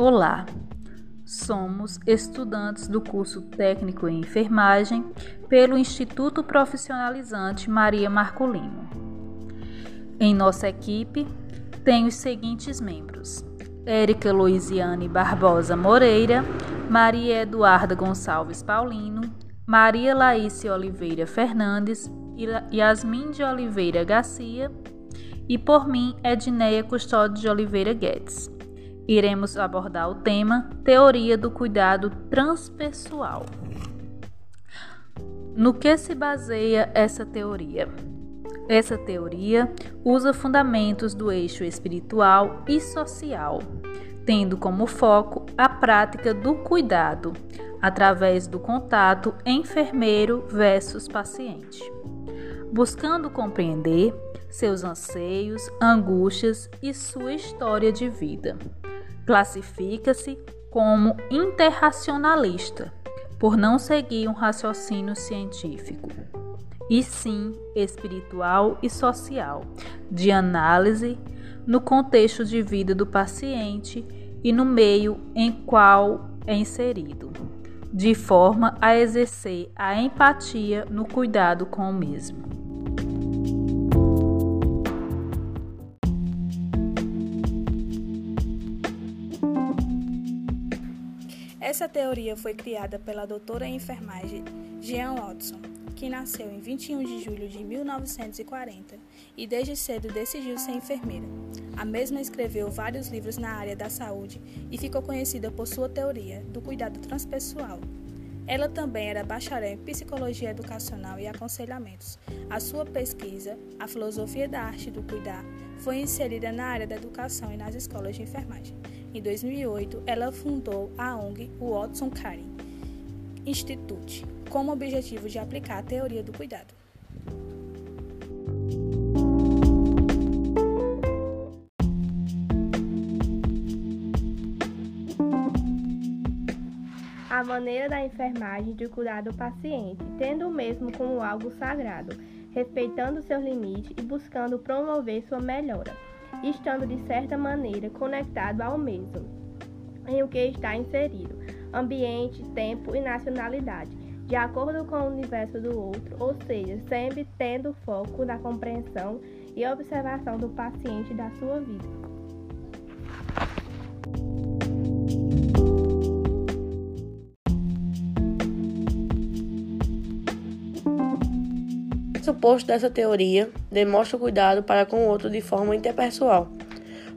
Olá, somos estudantes do curso técnico em enfermagem pelo Instituto Profissionalizante Maria Marcolino. Em nossa equipe, tem os seguintes membros: Érica Loisiane Barbosa Moreira, Maria Eduarda Gonçalves Paulino, Maria Laíse Oliveira Fernandes, Yasmin de Oliveira Garcia e por mim, Edneia Custódio de Oliveira Guedes iremos abordar o tema Teoria do Cuidado Transpessoal. No que se baseia essa teoria? Essa teoria usa fundamentos do eixo espiritual e social, tendo como foco a prática do cuidado através do contato enfermeiro versus paciente, buscando compreender seus anseios, angústias e sua história de vida. Classifica-se como interracionalista, por não seguir um raciocínio científico, e sim espiritual e social, de análise no contexto de vida do paciente e no meio em qual é inserido, de forma a exercer a empatia no cuidado com o mesmo. Essa teoria foi criada pela doutora em enfermagem Jean Watson, que nasceu em 21 de julho de 1940 e desde cedo decidiu ser enfermeira. A mesma escreveu vários livros na área da saúde e ficou conhecida por sua teoria do cuidado transpessoal. Ela também era bacharel em psicologia educacional e aconselhamentos. A sua pesquisa, A Filosofia da Arte do Cuidar, foi inserida na área da educação e nas escolas de enfermagem. Em 2008, ela fundou a ONG Watson Caring Institute, com o objetivo de aplicar a teoria do cuidado. A maneira da enfermagem de cuidar do paciente, tendo o mesmo como algo sagrado, respeitando seus limites e buscando promover sua melhora estando de certa maneira conectado ao mesmo em o que está inserido, ambiente, tempo e nacionalidade, de acordo com o universo do outro, ou seja, sempre tendo foco na compreensão e observação do paciente da sua vida. Pressuposto dessa teoria demonstra o cuidado para com o outro de forma interpessoal,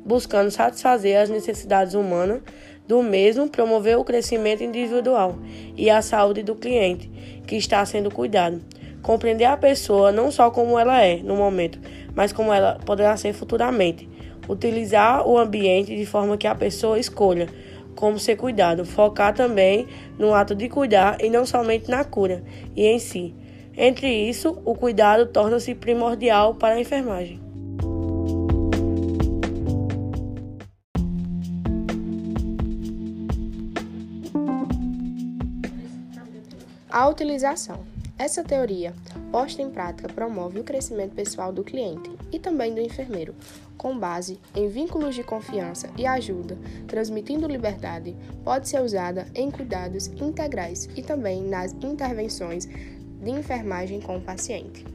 buscando satisfazer as necessidades humanas do mesmo, promover o crescimento individual e a saúde do cliente que está sendo cuidado. Compreender a pessoa não só como ela é no momento, mas como ela poderá ser futuramente. Utilizar o ambiente de forma que a pessoa escolha como ser cuidado. Focar também no ato de cuidar e não somente na cura e em si. Entre isso, o cuidado torna-se primordial para a enfermagem. A utilização. Essa teoria, posta em prática, promove o crescimento pessoal do cliente e também do enfermeiro, com base em vínculos de confiança e ajuda, transmitindo liberdade, pode ser usada em cuidados integrais e também nas intervenções de enfermagem com o paciente.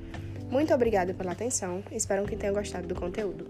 Muito obrigada pela atenção, espero que tenham gostado do conteúdo.